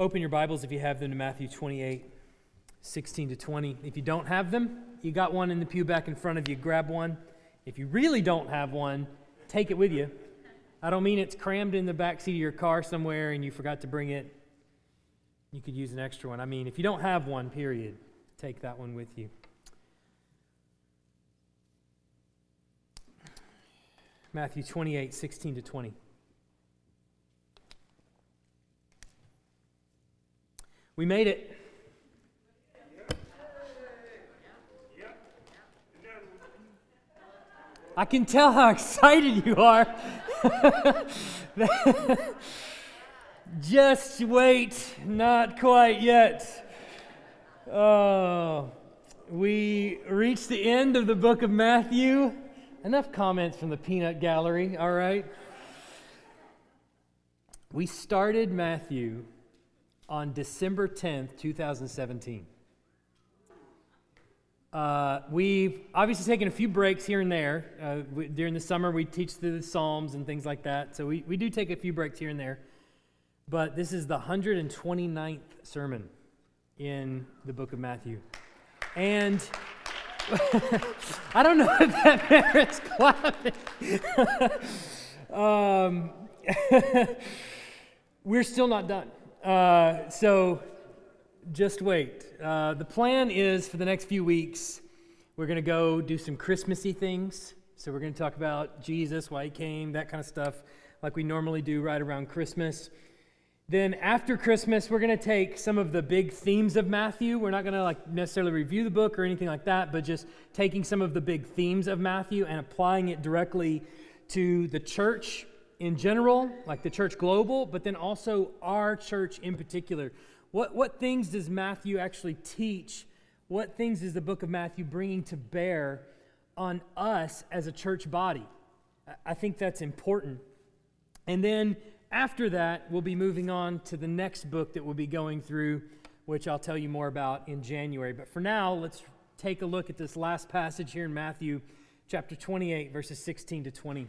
Open your Bibles if you have them to Matthew 28, 16 to 20. If you don't have them, you got one in the pew back in front of you. Grab one. If you really don't have one, take it with you. I don't mean it's crammed in the back seat of your car somewhere and you forgot to bring it. You could use an extra one. I mean, if you don't have one, period, take that one with you. Matthew 28, 16 to 20. We made it. I can tell how excited you are. Just wait, not quite yet. Oh, we reached the end of the book of Matthew. Enough comments from the peanut gallery, all right? We started Matthew on December 10th, 2017. Uh, we've obviously taken a few breaks here and there. Uh, we, during the summer, we teach through the Psalms and things like that. So we, we do take a few breaks here and there. But this is the 129th sermon in the book of Matthew. And I don't know if that merits clapping. um, we're still not done. Uh, so just wait. Uh, the plan is for the next few weeks, we're going to go do some Christmassy things. So we're going to talk about Jesus, why he came, that kind of stuff, like we normally do right around Christmas. Then after Christmas, we're going to take some of the big themes of Matthew. We're not going to like necessarily review the book or anything like that, but just taking some of the big themes of Matthew and applying it directly to the church in general, like the church global, but then also our church in particular. What, what things does Matthew actually teach? What things is the book of Matthew bringing to bear on us as a church body? I think that's important. And then after that, we'll be moving on to the next book that we'll be going through, which I'll tell you more about in January. But for now, let's take a look at this last passage here in Matthew chapter 28, verses 16 to 20.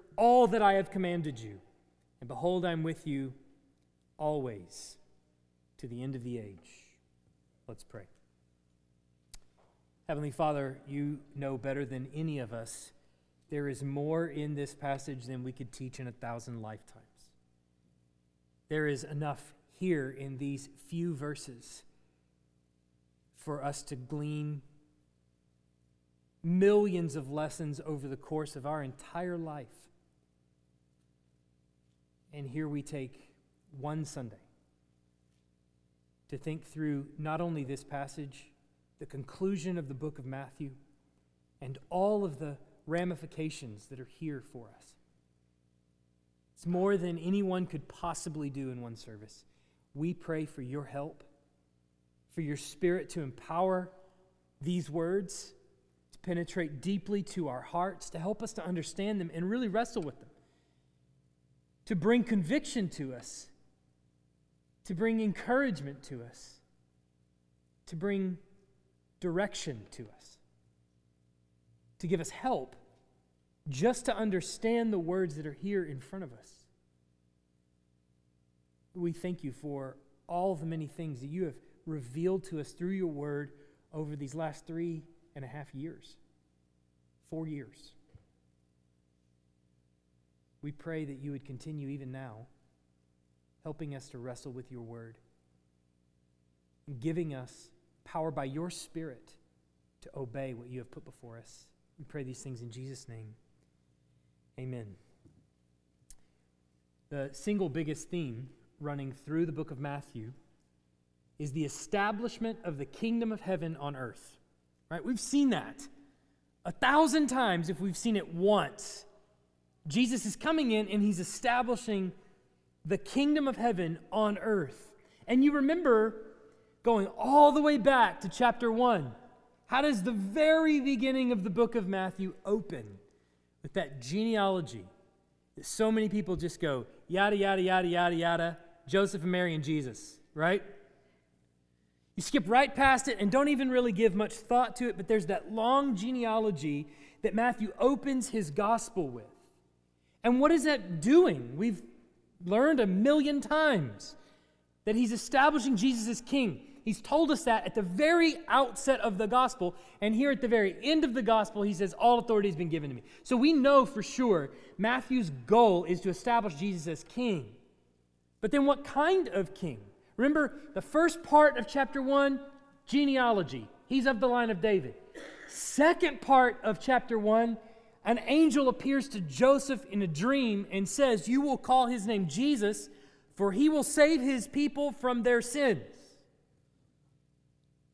all that I have commanded you. And behold, I'm with you always to the end of the age. Let's pray. Heavenly Father, you know better than any of us. There is more in this passage than we could teach in a thousand lifetimes. There is enough here in these few verses for us to glean millions of lessons over the course of our entire life. And here we take one Sunday to think through not only this passage, the conclusion of the book of Matthew, and all of the ramifications that are here for us. It's more than anyone could possibly do in one service. We pray for your help, for your spirit to empower these words, to penetrate deeply to our hearts, to help us to understand them and really wrestle with them, to bring conviction to us, to bring encouragement to us, to bring direction to us, to give us help just to understand the words that are here in front of us. We thank you for all the many things that you have revealed to us through your word over these last three and a half years, four years. We pray that you would continue even now, helping us to wrestle with your word, giving us power by your Spirit to obey what you have put before us. We pray these things in Jesus' name. Amen. The single biggest theme running through the book of Matthew is the establishment of the kingdom of heaven on earth. Right? We've seen that a thousand times if we've seen it once. Jesus is coming in and he's establishing the kingdom of heaven on earth. And you remember going all the way back to chapter 1. How does the very beginning of the book of Matthew open? With that genealogy that so many people just go, yada, yada, yada, yada, yada, Joseph and Mary and Jesus, right? You skip right past it and don't even really give much thought to it, but there's that long genealogy that Matthew opens his gospel with. And what is that doing? We've learned a million times that he's establishing Jesus as king. He's told us that at the very outset of the gospel. And here at the very end of the gospel, he says, All authority has been given to me. So we know for sure Matthew's goal is to establish Jesus as king. But then what kind of king? Remember the first part of chapter 1, genealogy. He's of the line of David. Second part of chapter 1, an angel appears to Joseph in a dream and says, You will call his name Jesus, for he will save his people from their sins.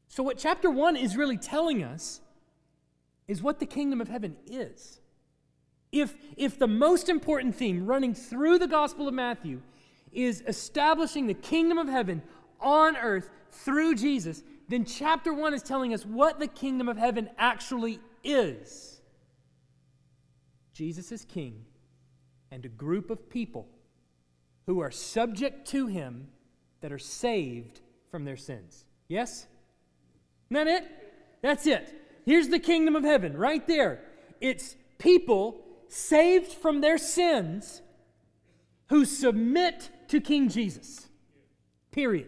So, what chapter 1 is really telling us is what the kingdom of heaven is. If, if the most important theme running through the Gospel of Matthew is establishing the kingdom of heaven on earth through Jesus, then chapter 1 is telling us what the kingdom of heaven actually is. Jesus is king, and a group of people who are subject to him that are saved from their sins. Yes? Isn't that it? That's it. Here's the kingdom of heaven right there. It's people saved from their sins who submit to King Jesus. Period.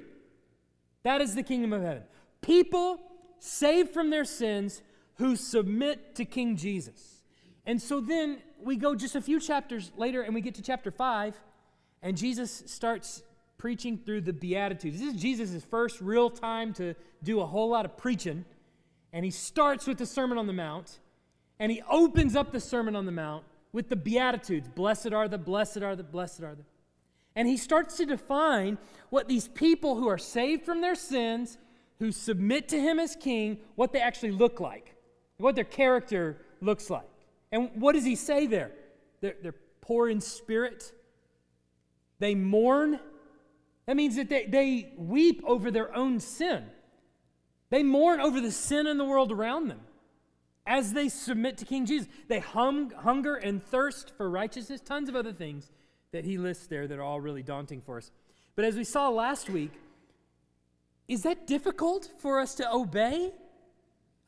That is the kingdom of heaven. People saved from their sins who submit to King Jesus. And so then we go just a few chapters later and we get to chapter 5, and Jesus starts preaching through the Beatitudes. This is Jesus' first real time to do a whole lot of preaching. And he starts with the Sermon on the Mount, and he opens up the Sermon on the Mount with the Beatitudes Blessed are the, blessed are the, blessed are the. And he starts to define what these people who are saved from their sins, who submit to him as king, what they actually look like, what their character looks like. And what does he say there? They're, they're poor in spirit, they mourn. That means that they, they weep over their own sin. They mourn over the sin in the world around them as they submit to King Jesus. They hunger and thirst for righteousness, tons of other things that he lists there that are all really daunting for us. But as we saw last week, is that difficult for us to obey?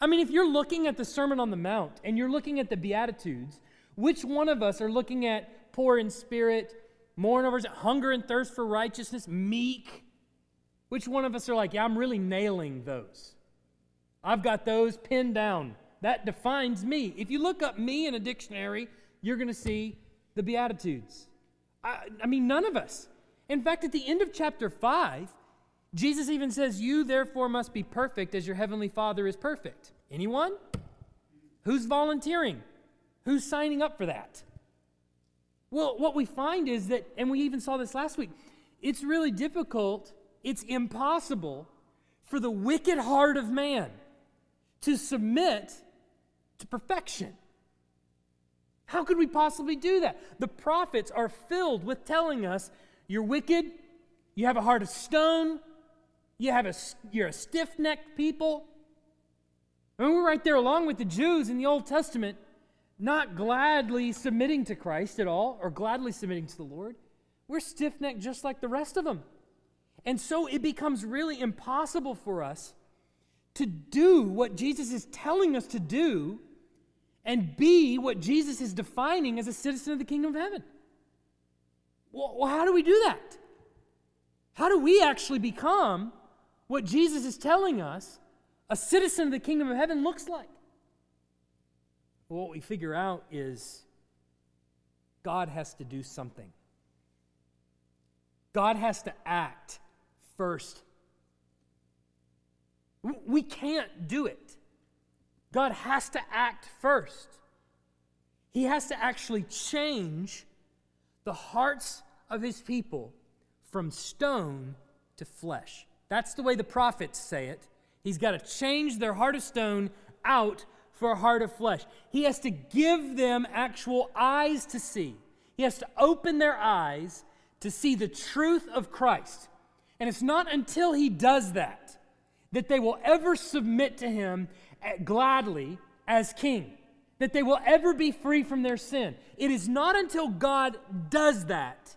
I mean, if you're looking at the Sermon on the Mount and you're looking at the Beatitudes, which one of us are looking at poor in spirit, mourn over hunger and thirst for righteousness, meek? Which one of us are like, yeah, I'm really nailing those? I've got those pinned down. That defines me. If you look up me in a dictionary, you're going to see the Beatitudes. I, I mean, none of us. In fact, at the end of chapter 5, Jesus even says, You therefore must be perfect as your heavenly Father is perfect. Anyone? Who's volunteering? Who's signing up for that? Well, what we find is that, and we even saw this last week, it's really difficult, it's impossible for the wicked heart of man to submit to perfection. How could we possibly do that? The prophets are filled with telling us you're wicked, you have a heart of stone, you have a, you're a stiff necked people. Mean, we're right there along with the Jews in the Old Testament, not gladly submitting to Christ at all or gladly submitting to the Lord. We're stiff necked just like the rest of them. And so it becomes really impossible for us to do what Jesus is telling us to do and be what Jesus is defining as a citizen of the kingdom of heaven. Well, how do we do that? How do we actually become what Jesus is telling us a citizen of the kingdom of heaven looks like? Well, what we figure out is God has to do something. God has to act first we can't do it. God has to act first. He has to actually change the hearts of his people from stone to flesh. That's the way the prophets say it. He's got to change their heart of stone out for a heart of flesh. He has to give them actual eyes to see. He has to open their eyes to see the truth of Christ. And it's not until he does that that they will ever submit to him gladly as king, that they will ever be free from their sin. It is not until God does that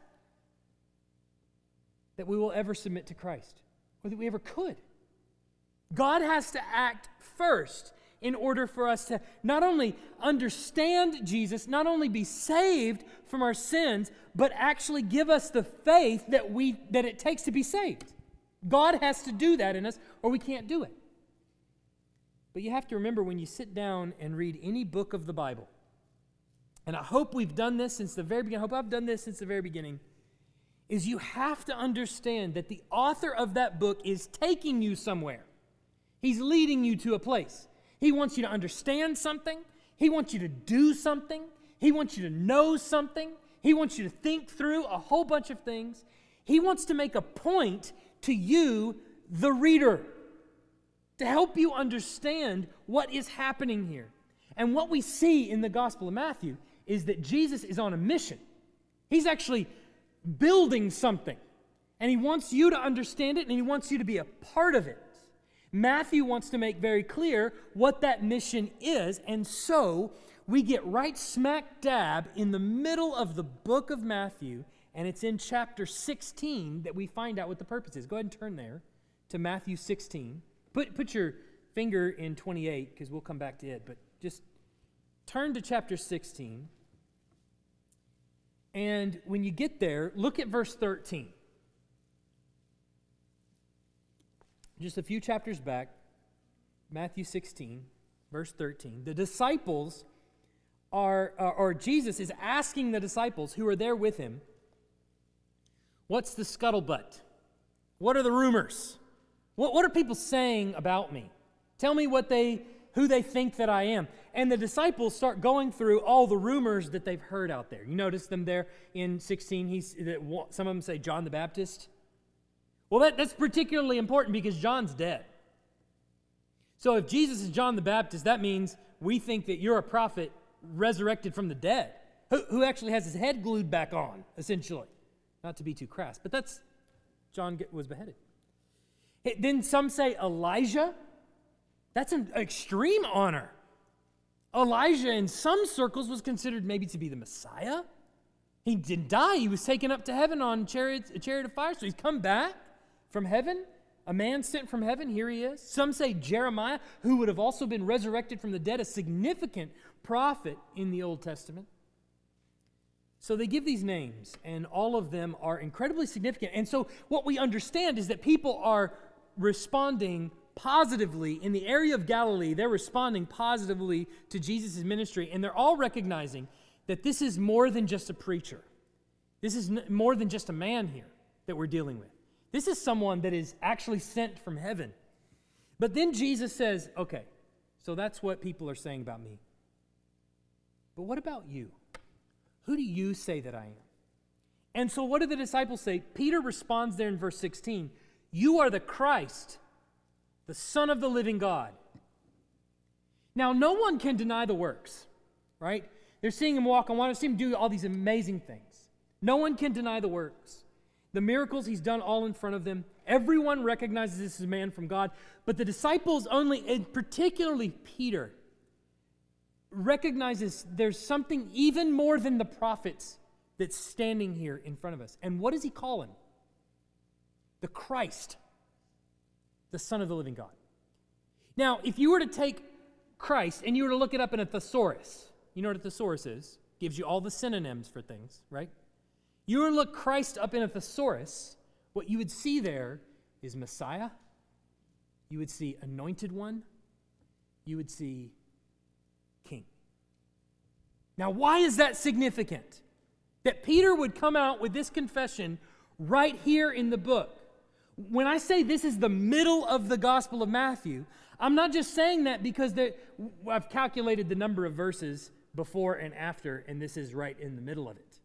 that we will ever submit to Christ or that we ever could. God has to act first in order for us to not only understand Jesus, not only be saved from our sins, but actually give us the faith that we that it takes to be saved. God has to do that in us or we can't do it. But you have to remember when you sit down and read any book of the Bible, and I hope we've done this since the very beginning, I hope I've done this since the very beginning, is you have to understand that the author of that book is taking you somewhere. He's leading you to a place. He wants you to understand something, He wants you to do something, He wants you to know something, He wants you to think through a whole bunch of things. He wants to make a point to you, the reader to help you understand what is happening here. And what we see in the Gospel of Matthew is that Jesus is on a mission. He's actually building something, and he wants you to understand it and he wants you to be a part of it. Matthew wants to make very clear what that mission is, and so we get right smack dab in the middle of the book of Matthew, and it's in chapter 16 that we find out what the purpose is. Go ahead and turn there to Matthew 16. Put, put your finger in 28 because we'll come back to it, but just turn to chapter 16. And when you get there, look at verse 13. Just a few chapters back, Matthew 16, verse 13. The disciples are, uh, or Jesus is asking the disciples who are there with him, What's the scuttlebutt? What are the rumors? What, what are people saying about me? Tell me what they, who they think that I am. And the disciples start going through all the rumors that they've heard out there. You notice them there in 16. He's, some of them say John the Baptist. Well, that, that's particularly important because John's dead. So if Jesus is John the Baptist, that means we think that you're a prophet resurrected from the dead, who, who actually has his head glued back on, essentially. Not to be too crass, but that's John was beheaded. Then some say Elijah. That's an extreme honor. Elijah, in some circles, was considered maybe to be the Messiah. He didn't die. He was taken up to heaven on chariot, a chariot of fire. So he's come back from heaven. A man sent from heaven. Here he is. Some say Jeremiah, who would have also been resurrected from the dead, a significant prophet in the Old Testament. So they give these names, and all of them are incredibly significant. And so what we understand is that people are responding positively in the area of Galilee, they're responding positively to Jesus' ministry, and they're all recognizing that this is more than just a preacher. This is more than just a man here that we're dealing with. This is someone that is actually sent from heaven. But then Jesus says, okay, so that's what people are saying about me. But what about you? Who do you say that I am? And so what do the disciples say? Peter responds there in verse 16 you are the Christ, the Son of the living God. Now, no one can deny the works, right? They're seeing him walk on water, seeing him do all these amazing things. No one can deny the works. The miracles he's done all in front of them. Everyone recognizes this is a man from God. But the disciples only, and particularly Peter, recognizes there's something even more than the prophets that's standing here in front of us. And what does he call him? the Christ, the Son of the living God. Now, if you were to take Christ and you were to look it up in a thesaurus, you know what a thesaurus is? Gives you all the synonyms for things, right? You were to look Christ up in a thesaurus, what you would see there is Messiah, you would see anointed one, you would see king. Now, why is that significant? That Peter would come out with this confession right here in the book. When I say this is the middle of the Gospel of Matthew, I'm not just saying that because I've calculated the number of verses before and after, and this is right in the middle of it.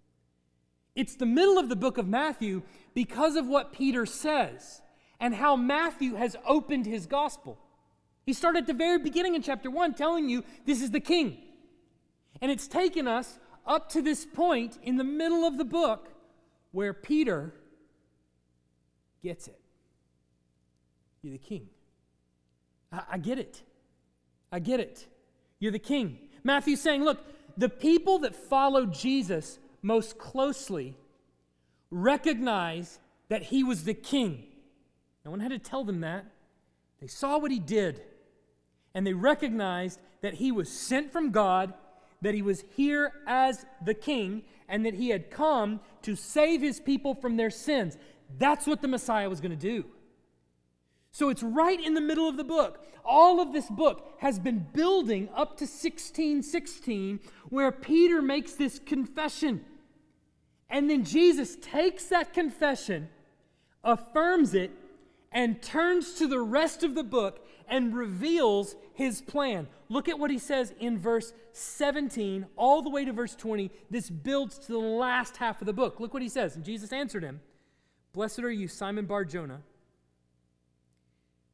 It's the middle of the book of Matthew because of what Peter says and how Matthew has opened his gospel. He started at the very beginning in chapter 1 telling you this is the king. And it's taken us up to this point in the middle of the book where Peter gets it. You're the king. I, I get it. I get it. You're the king. Matthew's saying, look, the people that follow Jesus most closely recognize that he was the king. No one had to tell them that. They saw what he did, and they recognized that he was sent from God, that he was here as the king, and that he had come to save his people from their sins. That's what the Messiah was going to do. So it's right in the middle of the book. All of this book has been building up to 1616, where Peter makes this confession. And then Jesus takes that confession, affirms it, and turns to the rest of the book and reveals his plan. Look at what he says in verse 17 all the way to verse 20. This builds to the last half of the book. Look what he says. And Jesus answered him Blessed are you, Simon Bar Jonah.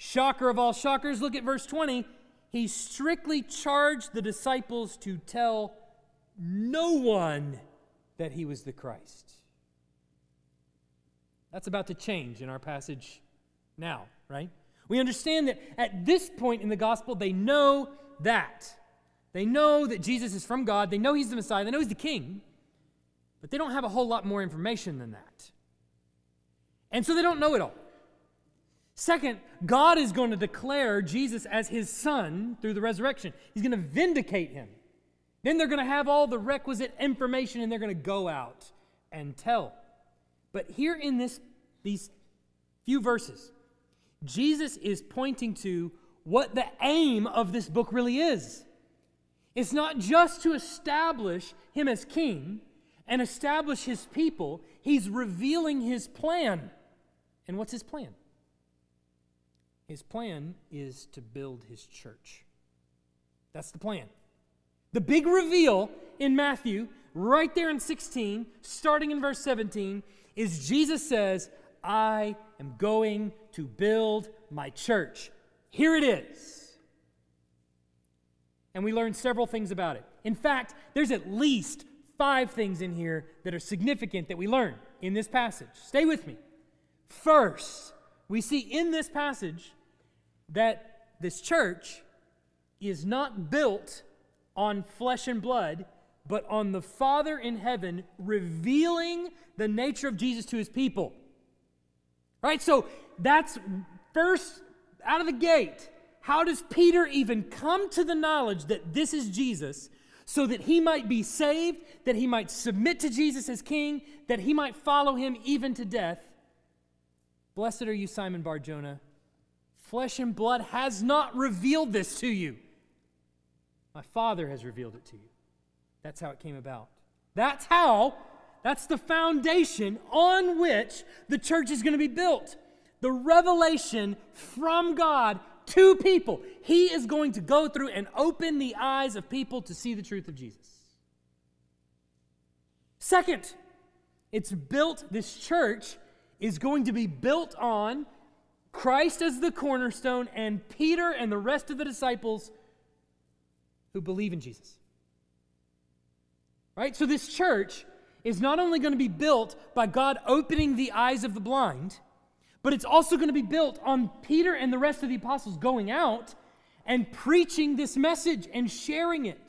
shocker of all shockers, look at verse 20. He strictly charged the disciples to tell no one that he was the Christ. That's about to change in our passage now, right? We understand that at this point in the gospel, they know that. They know that Jesus is from God. They know he's the Messiah. They know he's the king. But they don't have a whole lot more information than that. And so they don't know it all. Second, God is going to declare Jesus as his son through the resurrection. He's going to vindicate him. Then they're going to have all the requisite information and they're going to go out and tell. But here in this, these few verses, Jesus is pointing to what the aim of this book really is. It's not just to establish him as king and establish his people, he's revealing his plan. And what's his plan? His plan is to build his church. That's the plan. The big reveal in Matthew, right there in 16, starting in verse 17, is Jesus says, I am going to build my church. Here it is. And we learn several things about it. In fact, there's at least five things in here that are significant that we learn in this passage. Stay with me. First, we see in this passage that this church is not built on flesh and blood, but on the Father in heaven revealing the nature of Jesus to his people. Right? So that's first out of the gate. How does Peter even come to the knowledge that this is Jesus so that he might be saved, that he might submit to Jesus as king, that he might follow him even to death? Blessed are you, Simon Bar Jonah. Flesh and blood has not revealed this to you. My Father has revealed it to you. That's how it came about. That's how, that's the foundation on which the church is going to be built. The revelation from God to people. He is going to go through and open the eyes of people to see the truth of Jesus. Second, it's built, this church is going to be built on Christ as the cornerstone and Peter and the rest of the disciples who believe in Jesus. Right? So this church is not only going to be built by God opening the eyes of the blind, but it's also going to be built on Peter and the rest of the apostles going out and preaching this message and sharing it.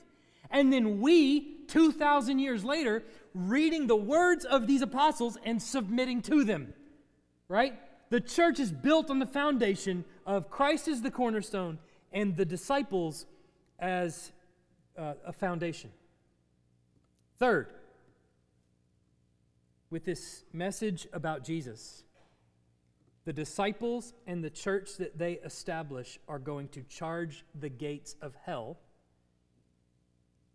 And then we, 2,000 years later, reading the words of these apostles and submitting to them. Right? The church is built on the foundation of Christ as the cornerstone and the disciples as uh, a foundation. Third, with this message about Jesus, the disciples and the church that they establish are going to charge the gates of hell,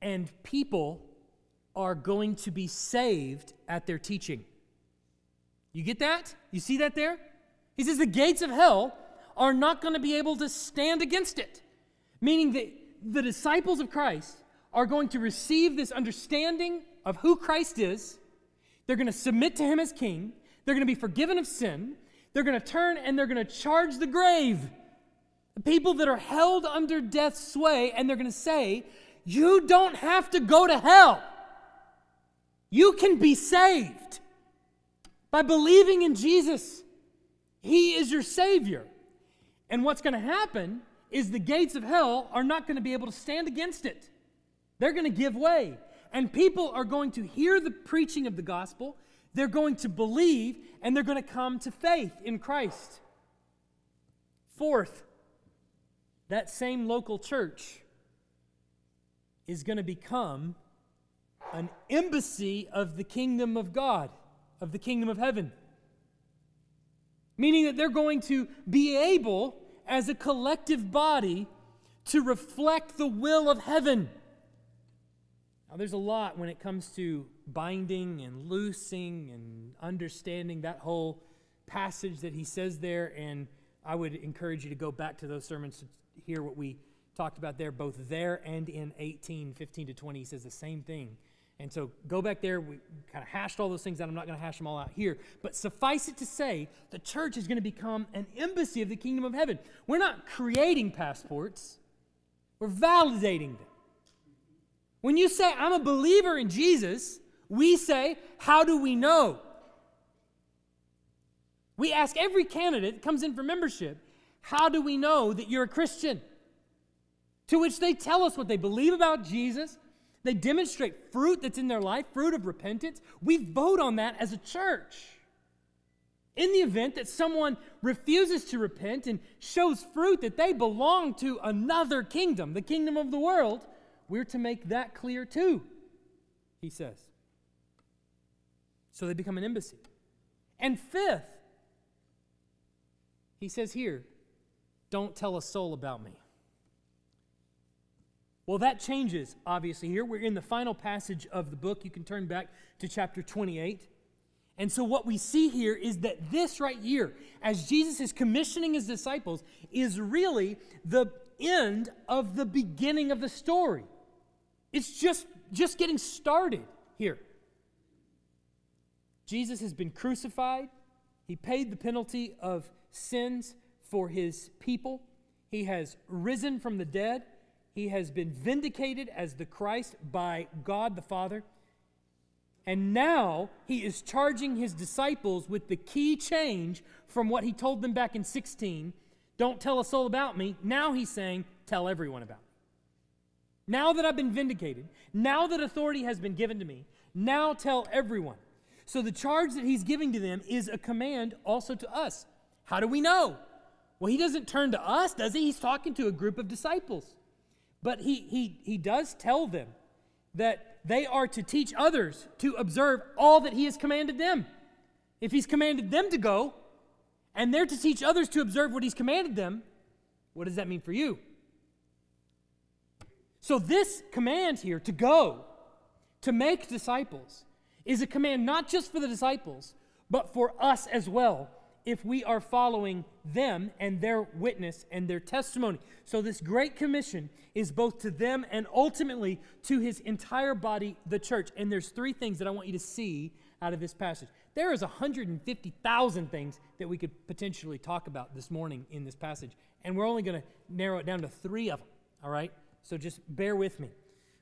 and people are going to be saved at their teaching. You get that? You see that there? He says the gates of hell are not going to be able to stand against it. Meaning that the disciples of Christ are going to receive this understanding of who Christ is. They're going to submit to him as king. They're going to be forgiven of sin. They're going to turn and they're going to charge the grave. The people that are held under death's sway, and they're going to say, You don't have to go to hell. You can be saved by believing in Jesus. He is your Savior. And what's going to happen is the gates of hell are not going to be able to stand against it. They're going to give way. And people are going to hear the preaching of the gospel, they're going to believe, and they're going to come to faith in Christ. Fourth, that same local church is going to become an embassy of the kingdom of God, of the kingdom of heaven. Meaning that they're going to be able, as a collective body, to reflect the will of heaven. Now, there's a lot when it comes to binding and loosing and understanding that whole passage that he says there, and I would encourage you to go back to those sermons to hear what we talked about there, both there and in 18, 15 to 20. He says the same thing. And so go back there. We kind of hashed all those things out. I'm not going to hash them all out here. But suffice it to say, the church is going to become an embassy of the kingdom of heaven. We're not creating passports, we're validating them. When you say, I'm a believer in Jesus, we say, How do we know? We ask every candidate that comes in for membership, How do we know that you're a Christian? To which they tell us what they believe about Jesus, they demonstrate fruit that's in their life, fruit of repentance. We vote on that as a church. In the event that someone refuses to repent and shows fruit that they belong to another kingdom, the kingdom of the world, we're to make that clear too, he says. So they become an embassy. And fifth, he says here, don't tell a soul about me. Well, that changes, obviously, here. We're in the final passage of the book. You can turn back to chapter 28. And so, what we see here is that this right here, as Jesus is commissioning his disciples, is really the end of the beginning of the story. It's just, just getting started here. Jesus has been crucified, he paid the penalty of sins for his people, he has risen from the dead. He has been vindicated as the Christ by God the Father. And now he is charging his disciples with the key change from what he told them back in 16 don't tell a soul about me. Now he's saying, tell everyone about me. Now that I've been vindicated, now that authority has been given to me, now tell everyone. So the charge that he's giving to them is a command also to us. How do we know? Well, he doesn't turn to us, does he? He's talking to a group of disciples. But he, he, he does tell them that they are to teach others to observe all that he has commanded them. If he's commanded them to go, and they're to teach others to observe what he's commanded them, what does that mean for you? So, this command here to go, to make disciples, is a command not just for the disciples, but for us as well if we are following them and their witness and their testimony. So, this great commission is both to them and ultimately to his entire body, the church. And there's three things that I want you to see out of this passage. There is 150,000 things that we could potentially talk about this morning in this passage, and we're only going to narrow it down to three of them, all right? So just bear with me.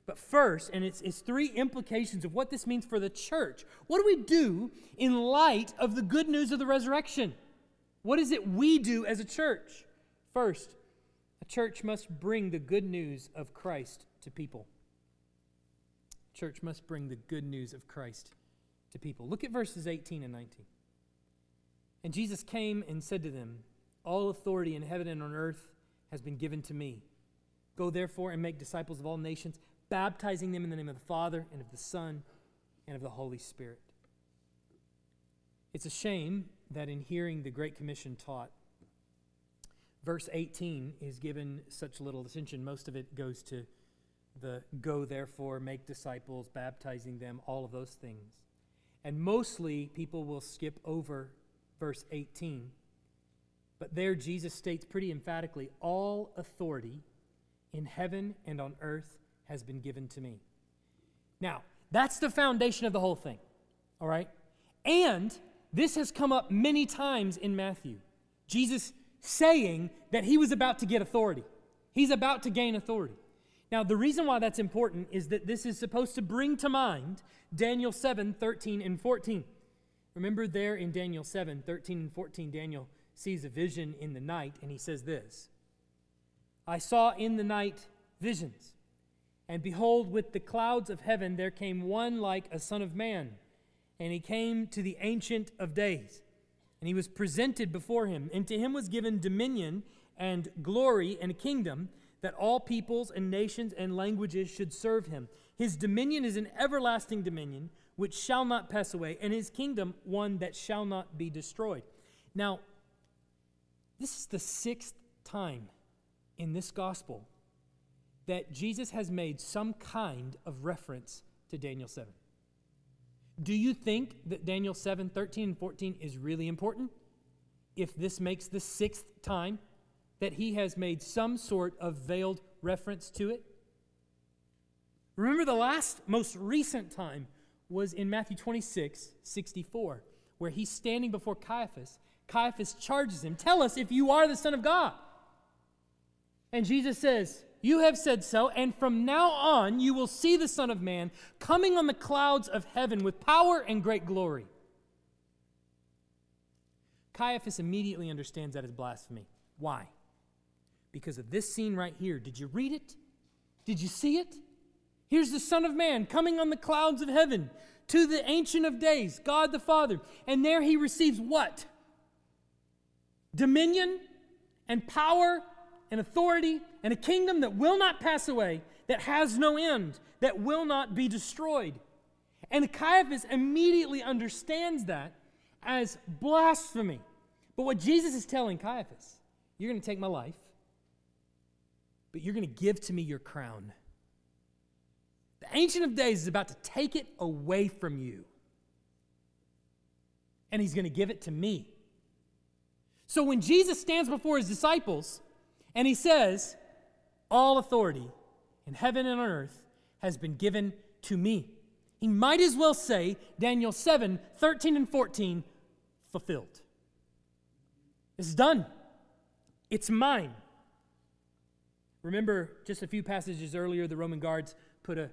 But first, and it's, it's three implications of what this means for the church. What do we do in light of the good news of the resurrection? What is it we do as a church? First, a church must bring the good news of Christ to people. Church must bring the good news of Christ to people. Look at verses 18 and 19. And Jesus came and said to them, All authority in heaven and on earth has been given to me. Go therefore and make disciples of all nations baptizing them in the name of the Father and of the Son and of the Holy Spirit. It's a shame that in hearing the Great Commission taught, verse 18 is given such little attention. Most of it goes to the go, therefore, make disciples, baptizing them, all of those things. And mostly people will skip over verse 18 But there, Jesus states pretty emphatically all authority in heaven and on earth has been given to me. Now, that's the foundation of the whole thing, all right? And this has come up many times in Matthew. Jesus saying that he was about to get authority, he's about to gain authority. Now, the reason why that's important is that this is supposed to bring to mind Daniel 7 13 and 14. Remember, there in Daniel 7 13 and 14, Daniel sees a vision in the night, and he says this I saw in the night visions, and behold, with the clouds of heaven there came one like a son of man, and he came to the Ancient of Days, and he was presented before him, and to him was given dominion and glory and kingdom that all peoples and nations and languages should serve him. His dominion is an everlasting dominion which shall not pass away, and his kingdom one that shall not be destroyed. Now, this is the sixth time in this gospel that Jesus has made some kind of reference to Daniel 7. Do you think that Daniel 7, 13, and 14 is really important? If this makes the sixth time that he has made some sort of veiled reference to it? Remember, the last, most recent time was in Matthew 26, 64, where he's standing before Caiaphas Caiaphas charges him, Tell us if you are the Son of God. And Jesus says, You have said so, and from now on you will see the Son of Man coming on the clouds of heaven with power and great glory. Caiaphas immediately understands that as blasphemy. Why? Because of this scene right here. Did you read it? Did you see it? Here's the Son of Man coming on the clouds of heaven to the Ancient of Days, God the Father. And there he receives what? dominion and power and authority and a kingdom that will not pass away, that has no end, that will not be destroyed. And Caiaphas immediately understands that as blasphemy. But what Jesus is telling Caiaphas, you're going to take my life, but you're going to give to me your crown. The Ancient of Days is about to take it away from you, and he's going to give it to me. So when Jesus stands before his disciples and he says, All authority in heaven and on earth has been given to me, he might as well say, Daniel 7 13 and 14, fulfilled. It's done, it's mine. Remember, just a few passages earlier, the Roman guards put a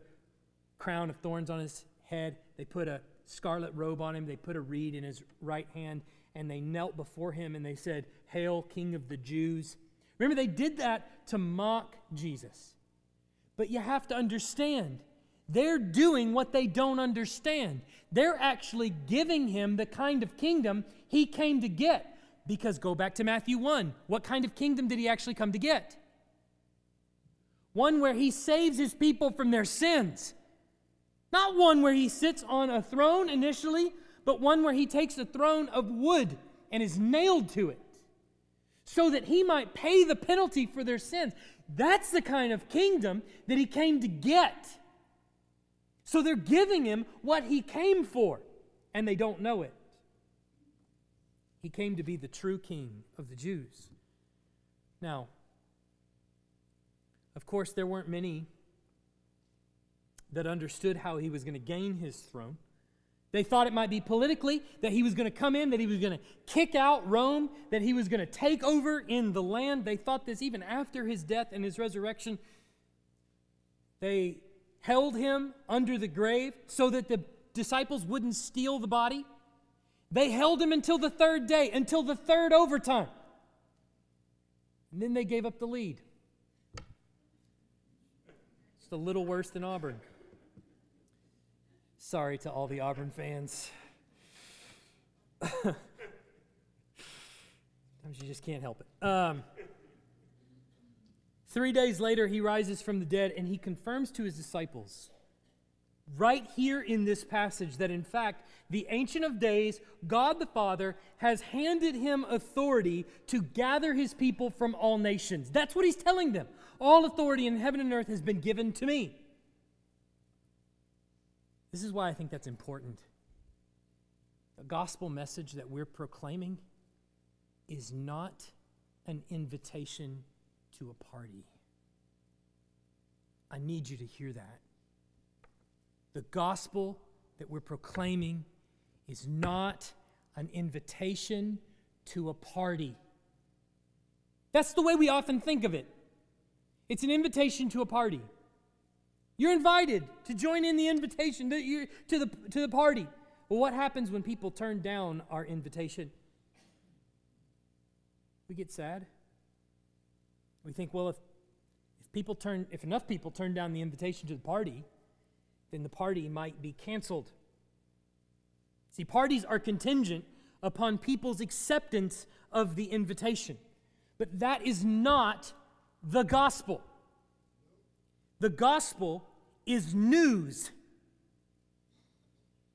crown of thorns on his head, they put a scarlet robe on him, they put a reed in his right hand and they knelt before him and they said, Hail, King of the Jews. Remember, they did that to mock Jesus. But you have to understand, they're doing what they don't understand. They're actually giving him the kind of kingdom he came to get. Because go back to Matthew 1. What kind of kingdom did he actually come to get? One where he saves his people from their sins. Not one where he sits on a throne initially, but one where he takes a throne of wood and is nailed to it so that he might pay the penalty for their sins. That's the kind of kingdom that he came to get. So they're giving him what he came for, and they don't know it. He came to be the true king of the Jews. Now, of course, there weren't many that understood how he was going to gain his throne. They thought it might be politically, that he was going to come in, that he was going to kick out Rome, that he was going to take over in the land. They thought this even after his death and his resurrection. They held him under the grave so that the disciples wouldn't steal the body. They held him until the third day, until the third overtime. And then they gave up the lead. It's a little worse than Auburn. Sorry to all the Auburn fans. Sometimes you just can't help it. Um, three days later, he rises from the dead and he confirms to his disciples, right here in this passage, that in fact, the Ancient of Days, God the Father, has handed him authority to gather his people from all nations. That's what he's telling them. All authority in heaven and earth has been given to me. This is why I think that's important. The gospel message that we're proclaiming is not an invitation to a party. I need you to hear that. The gospel that we're proclaiming is not an invitation to a party. That's the way we often think of it. It's an invitation to a party. You're invited to join in the invitation to, to, the, to the party. Well, what happens when people turn down our invitation? We get sad. We think, well, if, if people turn, if enough people turn down the invitation to the party, then the party might be canceled. See, parties are contingent upon people's acceptance of the invitation. But that is not the gospel. The gospel is news.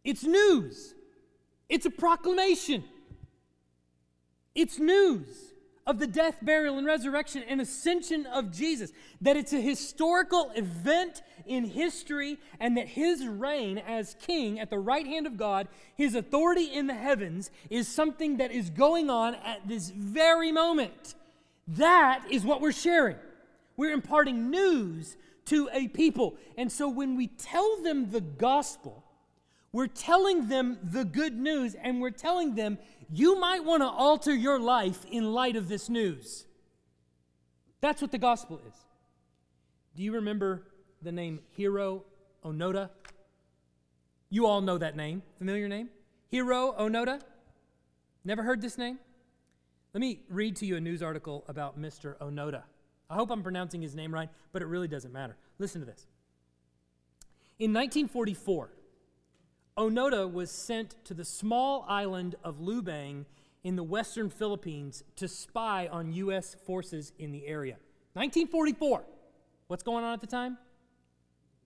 It's news. It's a proclamation. It's news of the death, burial, and resurrection and ascension of Jesus. That it's a historical event in history, and that his reign as king at the right hand of God, his authority in the heavens, is something that is going on at this very moment. That is what we're sharing. We're imparting news to a people. And so when we tell them the gospel, we're telling them the good news, and we're telling them you might want to alter your life in light of this news. That's what the gospel is. Do you remember the name Hiro Onoda? You all know that name. Familiar name? Hiro Onoda? Never heard this name? Let me read to you a news article about Mr. Onoda. I hope I'm pronouncing his name right, but it really doesn't matter. Listen to this. In 1944, Onoda was sent to the small island of Lubang in the western Philippines to spy on U.S. forces in the area. 1944. What's going on at the time?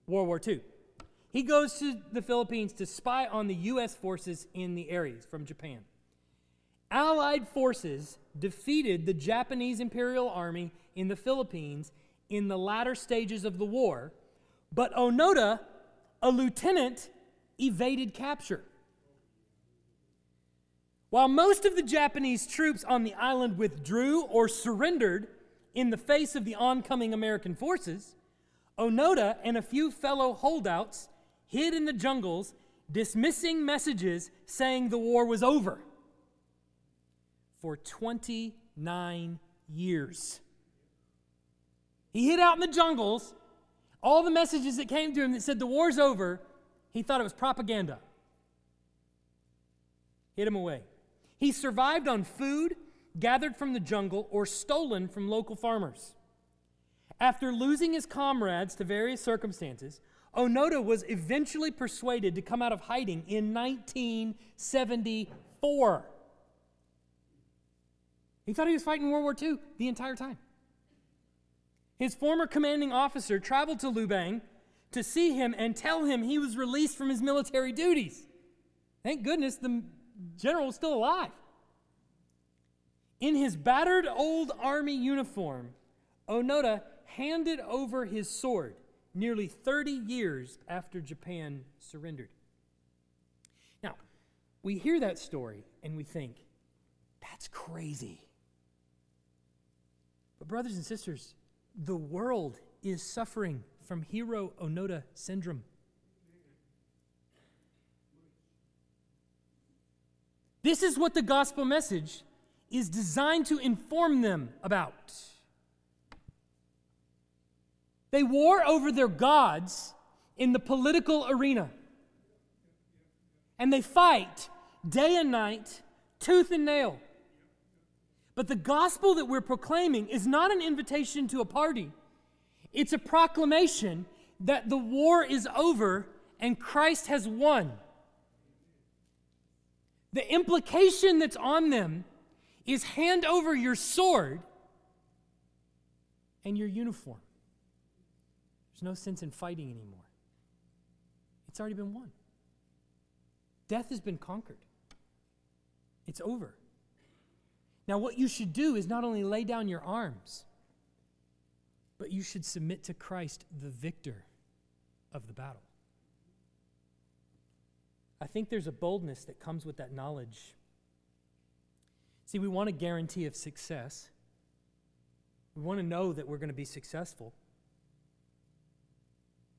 World War II. He goes to the Philippines to spy on the U.S. forces in the areas from Japan. Allied forces defeated the Japanese Imperial Army in the Philippines in the latter stages of the war, but Onoda, a lieutenant evaded capture. While most of the Japanese troops on the island withdrew or surrendered in the face of the oncoming American forces, Onoda and a few fellow holdouts hid in the jungles, dismissing messages saying the war was over. For 29 years. He hid out in the jungles. All the messages that came to him that said the war's over, he thought it was propaganda. Hid him away. He survived on food gathered from the jungle or stolen from local farmers. After losing his comrades to various circumstances, Onoda was eventually persuaded to come out of hiding in 1974. He thought he was fighting World War II the entire time. His former commanding officer traveled to Lubang to see him and tell him he was released from his military duties. Thank goodness the general was still alive. In his battered old army uniform, Onoda handed over his sword nearly 30 years after Japan surrendered. Now, we hear that story and we think, that's crazy. But, brothers and sisters, the world is suffering from Hiro Onoda syndrome. This is what the gospel message is designed to inform them about. They war over their gods in the political arena. And they fight day and night, tooth and nail. But the gospel that we're proclaiming is not an invitation to a party. It's a proclamation that the war is over and Christ has won. The implication that's on them is hand over your sword and your uniform. There's no sense in fighting anymore. It's already been won. Death has been conquered. It's over. Now, what you should do is not only lay down your arms, but you should submit to Christ, the victor of the battle. I think there's a boldness that comes with that knowledge. See, we want a guarantee of success. We want to know that we're going to be successful.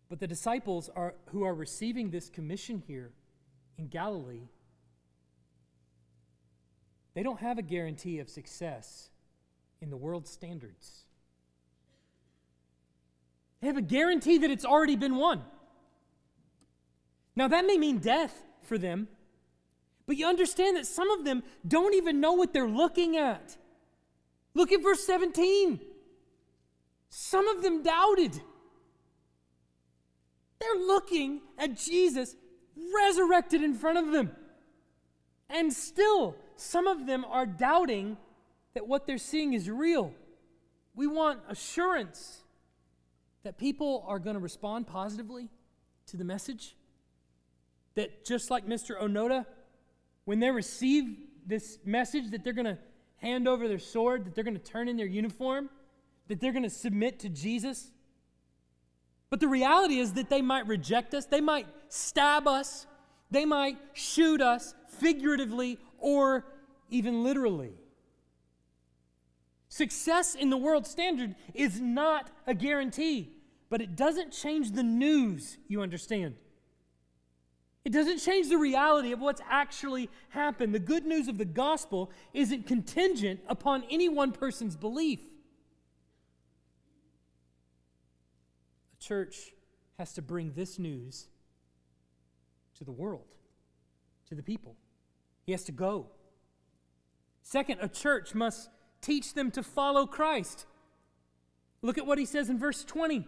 But the disciples are, who are receiving this commission here in Galilee, they don't have a guarantee of success in the world's standards. They have a guarantee that it's already been won. Now, that may mean death for them, but you understand that some of them don't even know what they're looking at. Look at verse 17. Some of them doubted. They're looking at Jesus resurrected in front of them. And still, some of them are doubting that what they're seeing is real. We want assurance that people are going to respond positively to the message. That just like Mr. Onoda, when they receive this message, that they're going to hand over their sword, that they're going to turn in their uniform, that they're going to submit to Jesus. But the reality is that they might reject us, they might stab us, they might shoot us figuratively or even literally. Success in the world standard is not a guarantee, but it doesn't change the news, you understand. It doesn't change the reality of what's actually happened. The good news of the gospel isn't contingent upon any one person's belief. A church has to bring this news to the world, to the people. He has to go. Second, a church must teach them to follow Christ. Look at what he says in verse 20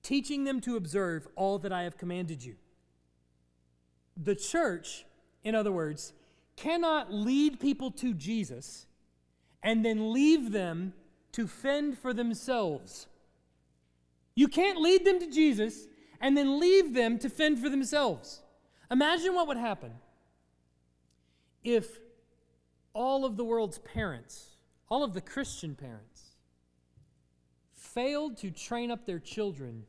teaching them to observe all that I have commanded you. The church, in other words, cannot lead people to Jesus and then leave them to fend for themselves. You can't lead them to Jesus and then leave them to fend for themselves. Imagine what would happen if all of the world's parents, all of the Christian parents, failed to train up their children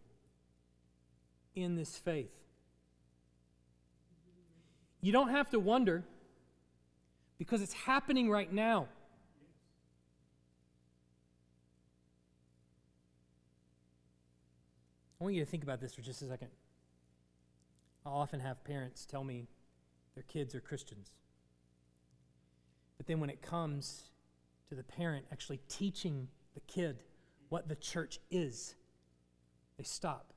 in this faith. You don't have to wonder because it's happening right now. I want you to think about this for just a second. I often have parents tell me their kids are Christians. But then when it comes to the parent actually teaching the kid what the church is, they stop.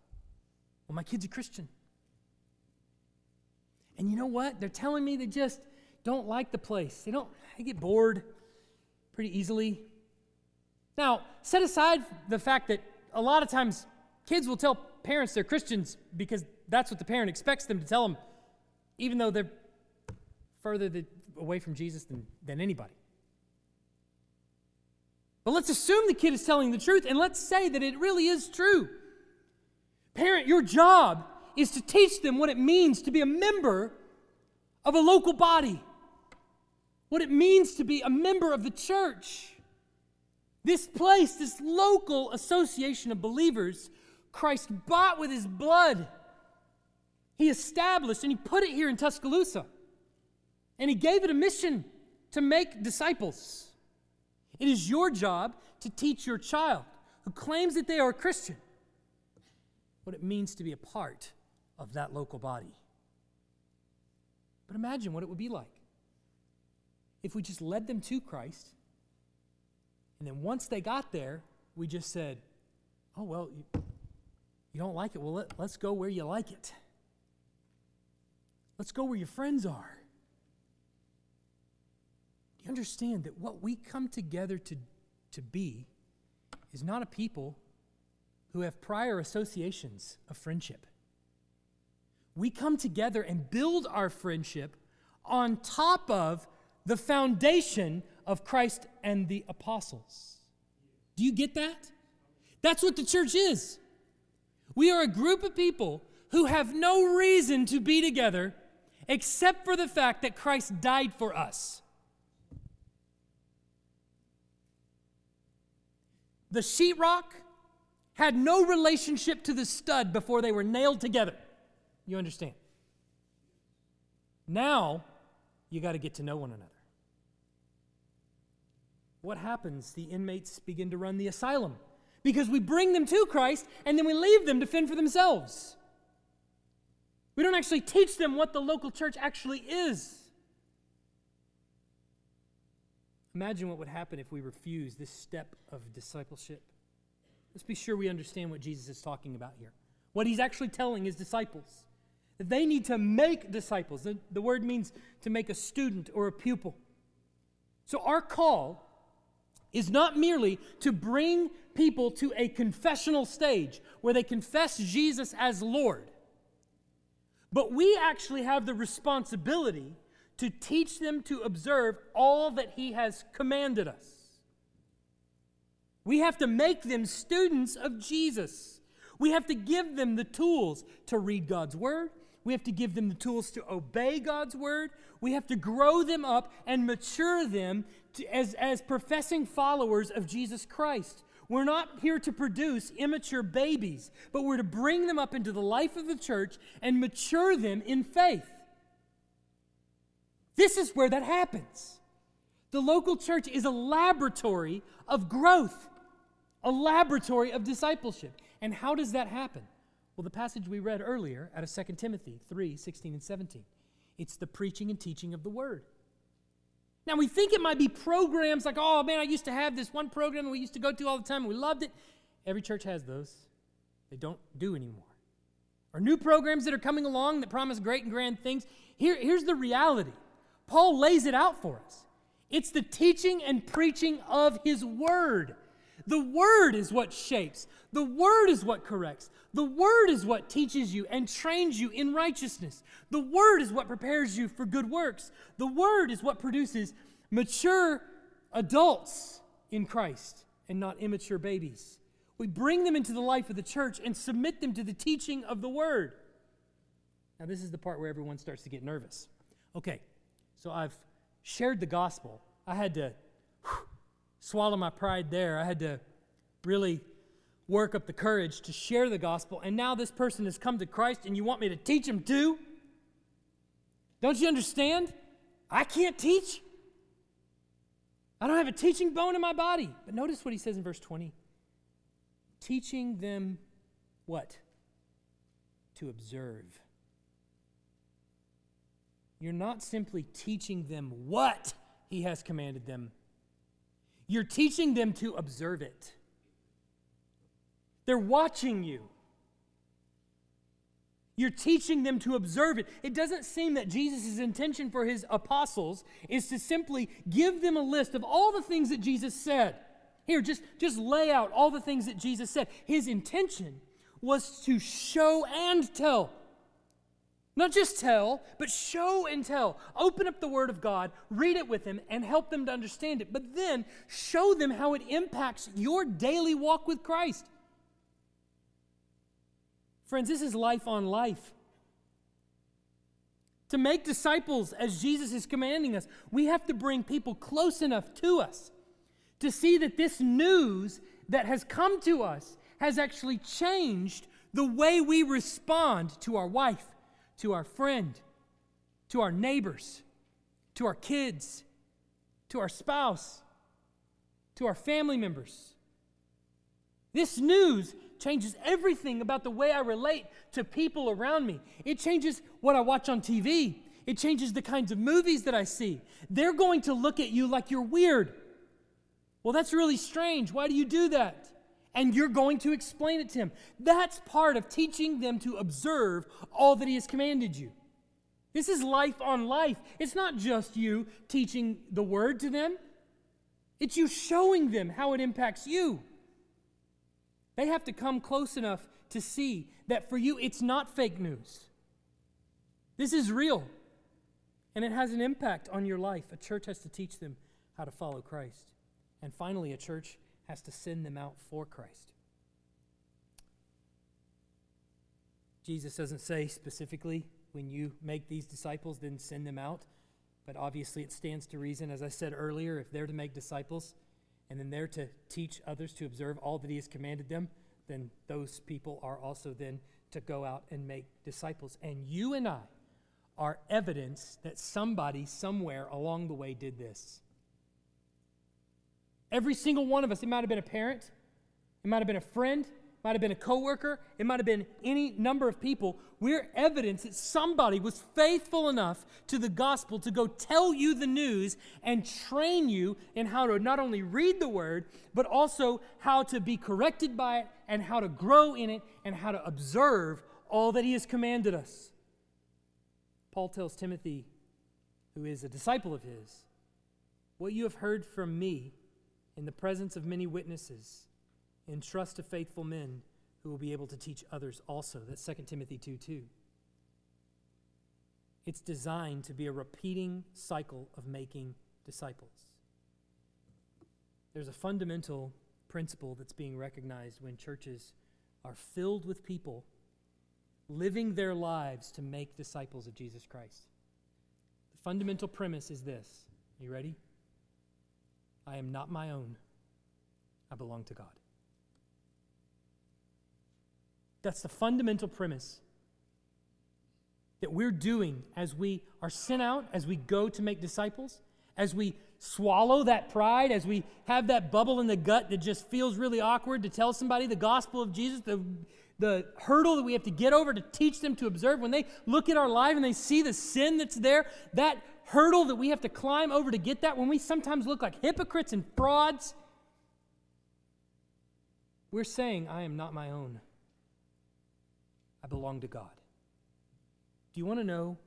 Well, my kid's a Christian. And you know what? They're telling me they just don't like the place. They don't, they get bored pretty easily. Now, set aside the fact that a lot of times kids will tell parents they're Christians because that's what the parent expects them to tell them, even though they're further away from Jesus than, than anybody. But let's assume the kid is telling the truth and let's say that it really is true. Parent, your job is to teach them what it means to be a member of a local body, what it means to be a member of the church. This place, this local association of believers, Christ bought with his blood. He established and he put it here in Tuscaloosa. And he gave it a mission to make disciples. It is your job to teach your child who claims that they are a Christian what it means to be a part of that local body. But imagine what it would be like if we just led them to Christ, and then once they got there, we just said, Oh, well, you, you don't like it. Well, let, let's go where you like it. Let's go where your friends are. You understand that what we come together to, to be is not a people who have prior associations of friendship. We come together and build our friendship on top of the foundation of Christ and the apostles. Do you get that? That's what the church is. We are a group of people who have no reason to be together except for the fact that Christ died for us. The sheetrock had no relationship to the stud before they were nailed together. You understand? Now, you got to get to know one another. what happens? The inmates begin to run the asylum because we bring them to Christ and then we leave them to fend for themselves. We don't actually teach them what the local church actually is. Imagine what would happen if we refuse this step of discipleship. Let's be sure we understand what Jesus is talking about here. What he's actually telling his disciples that they need to make disciples. The, the word means to make a student or a pupil. So, our call is not merely to bring people to a confessional stage where they confess Jesus as Lord, but we actually have the responsibility to teach them to observe all that He has commanded us. We have to make them students of Jesus. We have to give them the tools to read God's Word. We have to give them the tools to obey God's Word. We have to grow them up and mature them to, as, as professing followers of Jesus Christ. We're not here to produce immature babies, but we're to bring them up into the life of the church and mature them in faith. This is where that happens. The local church is a laboratory of growth, a laboratory of discipleship. And how does that happen? Well, the passage we read earlier out of 2 Timothy 3 16 and 17. It's the preaching and teaching of the word. Now, we think it might be programs like, oh man, I used to have this one program we used to go to all the time and we loved it. Every church has those. They don't do anymore. Or new programs that are coming along that promise great and grand things. Here, here's the reality Paul lays it out for us it's the teaching and preaching of his word. The word is what shapes, the word is what corrects, the word is what teaches you and trains you in righteousness. The word is what prepares you for good works. The word is what produces mature adults in Christ and not immature babies. We bring them into the life of the church and submit them to the teaching of the word. Now, this is the part where everyone starts to get nervous. Okay, so I've shared the gospel. I had to whew, swallow my pride there. I had to really work up the courage to share the gospel. And now this person has come to Christ and you want me to teach him too? Don't you understand? I can't teach. I don't have a teaching bone in my body. But notice what he says in verse 20 teaching them what? To observe. You're not simply teaching them what he has commanded them, you're teaching them to observe it. They're watching you. You're teaching them to observe it. It doesn't seem that Jesus' intention for his apostles is to simply give them a list of all the things that Jesus said. Here, just, just lay out all the things that Jesus said. His intention was to show and tell. Not just tell, but show and tell. Open up the Word of God, read it with them, and help them to understand it. But then show them how it impacts your daily walk with Christ. Friends, this is life on life. To make disciples as Jesus is commanding us, we have to bring people close enough to us to see that this news that has come to us has actually changed the way we respond to our wife, to our friend, to our neighbors, to our kids, to our spouse, to our family members. This news changes everything about the way I relate to people around me. It changes what I watch on TV. It changes the kinds of movies that I see. They're going to look at you like you're weird. Well, that's really strange. Why do you do that? And you're going to explain it to him. That's part of teaching them to observe all that he has commanded you. This is life on life. It's not just you teaching the word to them, it's you showing them how it impacts you. They have to come close enough to see that for you, it's not fake news. This is real. And it has an impact on your life. A church has to teach them how to follow Christ. And finally, a church has to send them out for Christ. Jesus doesn't say specifically, when you make these disciples, then send them out. But obviously, it stands to reason, as I said earlier, if they're to make disciples, and then they're to teach others to observe all that he has commanded them, then those people are also then to go out and make disciples. And you and I are evidence that somebody somewhere along the way did this. Every single one of us. It might have been a parent, it might have been a friend, it might have been a coworker, it might have been any number of people. We're evidence that somebody was faithful enough to the gospel to go tell you the news and train you in how to not only read the word, but also how to be corrected by it and how to grow in it and how to observe all that he has commanded us. Paul tells Timothy, who is a disciple of his, What you have heard from me in the presence of many witnesses, entrust to faithful men who will be able to teach others also. That's 2 Timothy 2 2. It's designed to be a repeating cycle of making disciples. There's a fundamental principle that's being recognized when churches are filled with people living their lives to make disciples of Jesus Christ. The fundamental premise is this. You ready? I am not my own, I belong to God. That's the fundamental premise that we're doing as we are sent out, as we go to make disciples, as we swallow that pride, as we have that bubble in the gut that just feels really awkward to tell somebody the gospel of Jesus, the, the hurdle that we have to get over to teach them to observe. When they look at our life and they see the sin that's there, that hurdle that we have to climb over to get that, when we sometimes look like hypocrites and frauds, we're saying, I am not my own. I belong to God. Do you want to know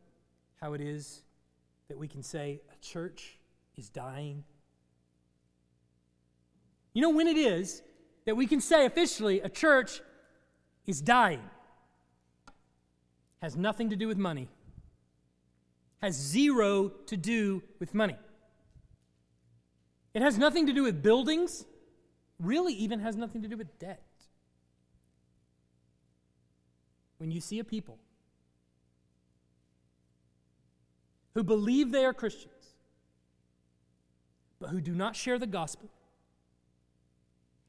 how it is that we can say a church is dying? You know when it is that we can say officially a church is dying? Has nothing to do with money. Has zero to do with money. It has nothing to do with buildings, really, even has nothing to do with debt. when you see a people who believe they are Christians, but who do not share the gospel,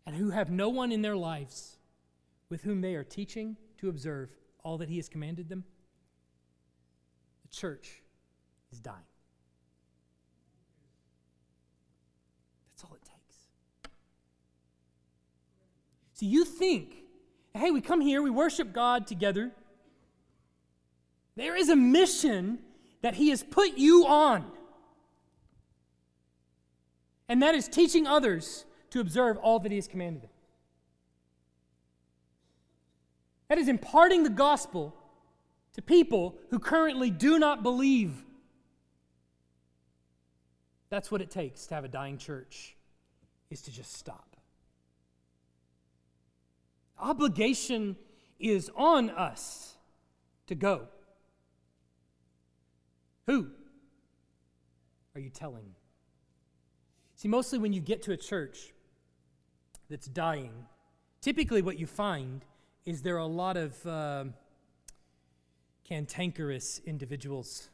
and who have no one in their lives with whom they are teaching to observe all that He has commanded them, the church is dying. That's all it takes. So you think hey, we come here, we worship God together. There is a mission that He has put you on, and that is teaching others to observe all that He has commanded them. That is imparting the gospel to people who currently do not believe. That's what it takes to have a dying church, is to just stop obligation is on us to go. Who are you telling? See, mostly when you get to a church that's dying, typically what you find is there are a lot of uh, cantankerous individuals.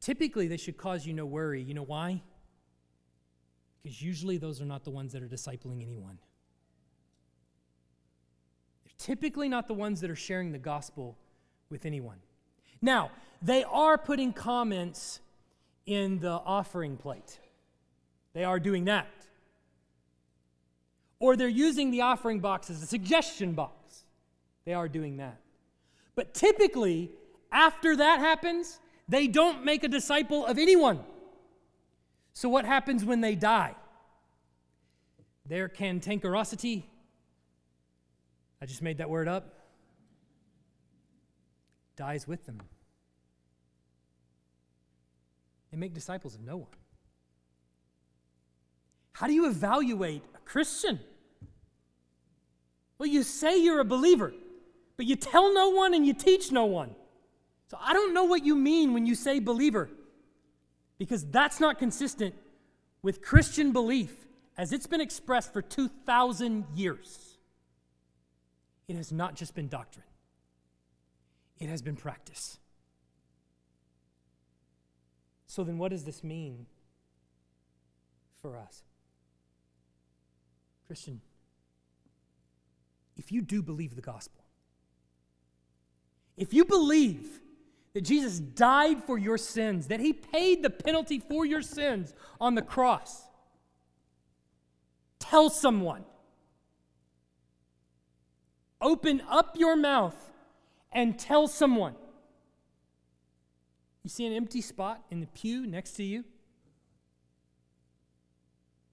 Typically, they should cause you no worry. You know why? Because usually those are not the ones that are discipling anyone. They're typically not the ones that are sharing the gospel with anyone. Now, they are putting comments in the offering plate, they are doing that. Or they're using the offering box as a suggestion box. They are doing that. But typically, after that happens, they don't make a disciple of anyone. So, what happens when they die? Their cantankerosity, I just made that word up, dies with them. They make disciples of no one. How do you evaluate a Christian? Well, you say you're a believer, but you tell no one and you teach no one. So I don't know what you mean when you say believer because that's not consistent with Christian belief as it's been expressed for 2,000 years. It has not just been doctrine, it has been practice. So, then what does this mean for us? Christian, if you do believe the gospel, if you believe that Jesus died for your sins, that he paid the penalty for your sins on the cross. Tell someone. Open up your mouth and tell someone. You see an empty spot in the pew next to you?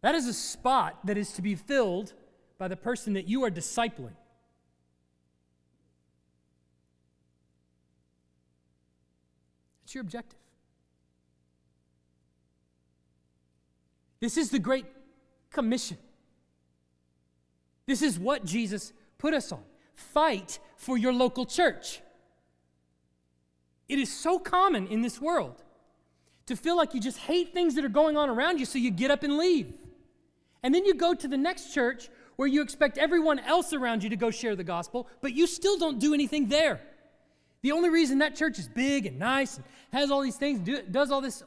That is a spot that is to be filled by the person that you are discipling. That's your objective. This is the Great Commission. This is what Jesus put us on. Fight for your local church. It is so common in this world to feel like you just hate things that are going on around you, so you get up and leave. And then you go to the next church where you expect everyone else around you to go share the gospel, but you still don't do anything there. The only reason that church is big and nice and has all these things, do, does all this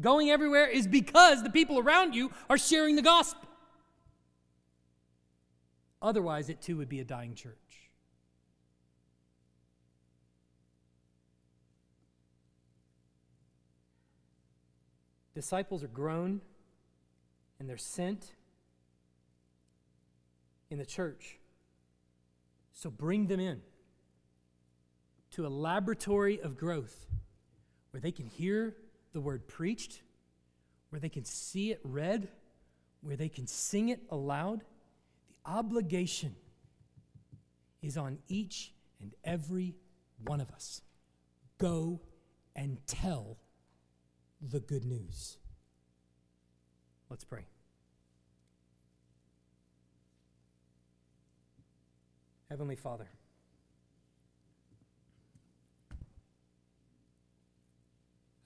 going everywhere, is because the people around you are sharing the gospel. Otherwise, it too would be a dying church. Disciples are grown and they're sent in the church. So bring them in to a laboratory of growth where they can hear the word preached, where they can see it read, where they can sing it aloud. The obligation is on each and every one of us. Go and tell the good news. Let's pray. Heavenly Father,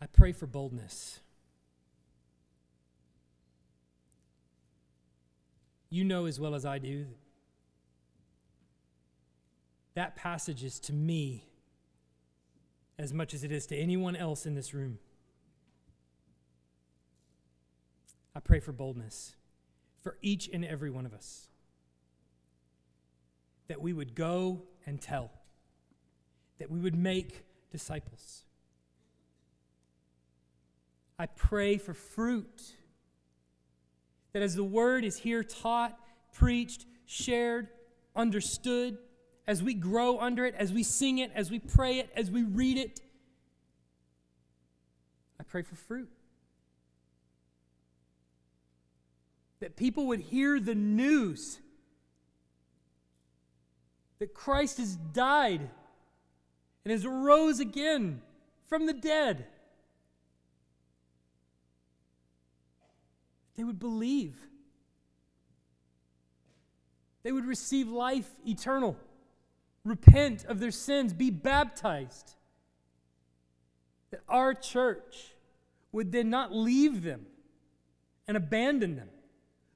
I pray for boldness. You know as well as I do that passage is to me as much as it is to anyone else in this room. I pray for boldness for each and every one of us. That we would go and tell, that we would make disciples. I pray for fruit. That as the word is here taught, preached, shared, understood, as we grow under it, as we sing it, as we pray it, as we read it, I pray for fruit. that people would hear the news that Christ has died and has rose again from the dead. They would believe. They would receive life eternal, repent of their sins, be baptized. That our church would then not leave them and abandon them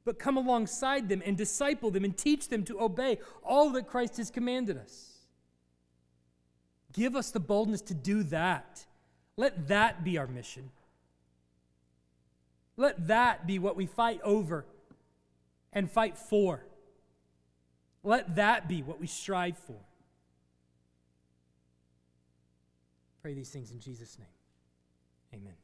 but come alongside them and disciple them and teach them to obey all that Christ has commanded us. Give us the boldness to do that. Let that be our mission. Let that be what we fight over and fight for. Let that be what we strive for. Pray these things in Jesus' name. Amen.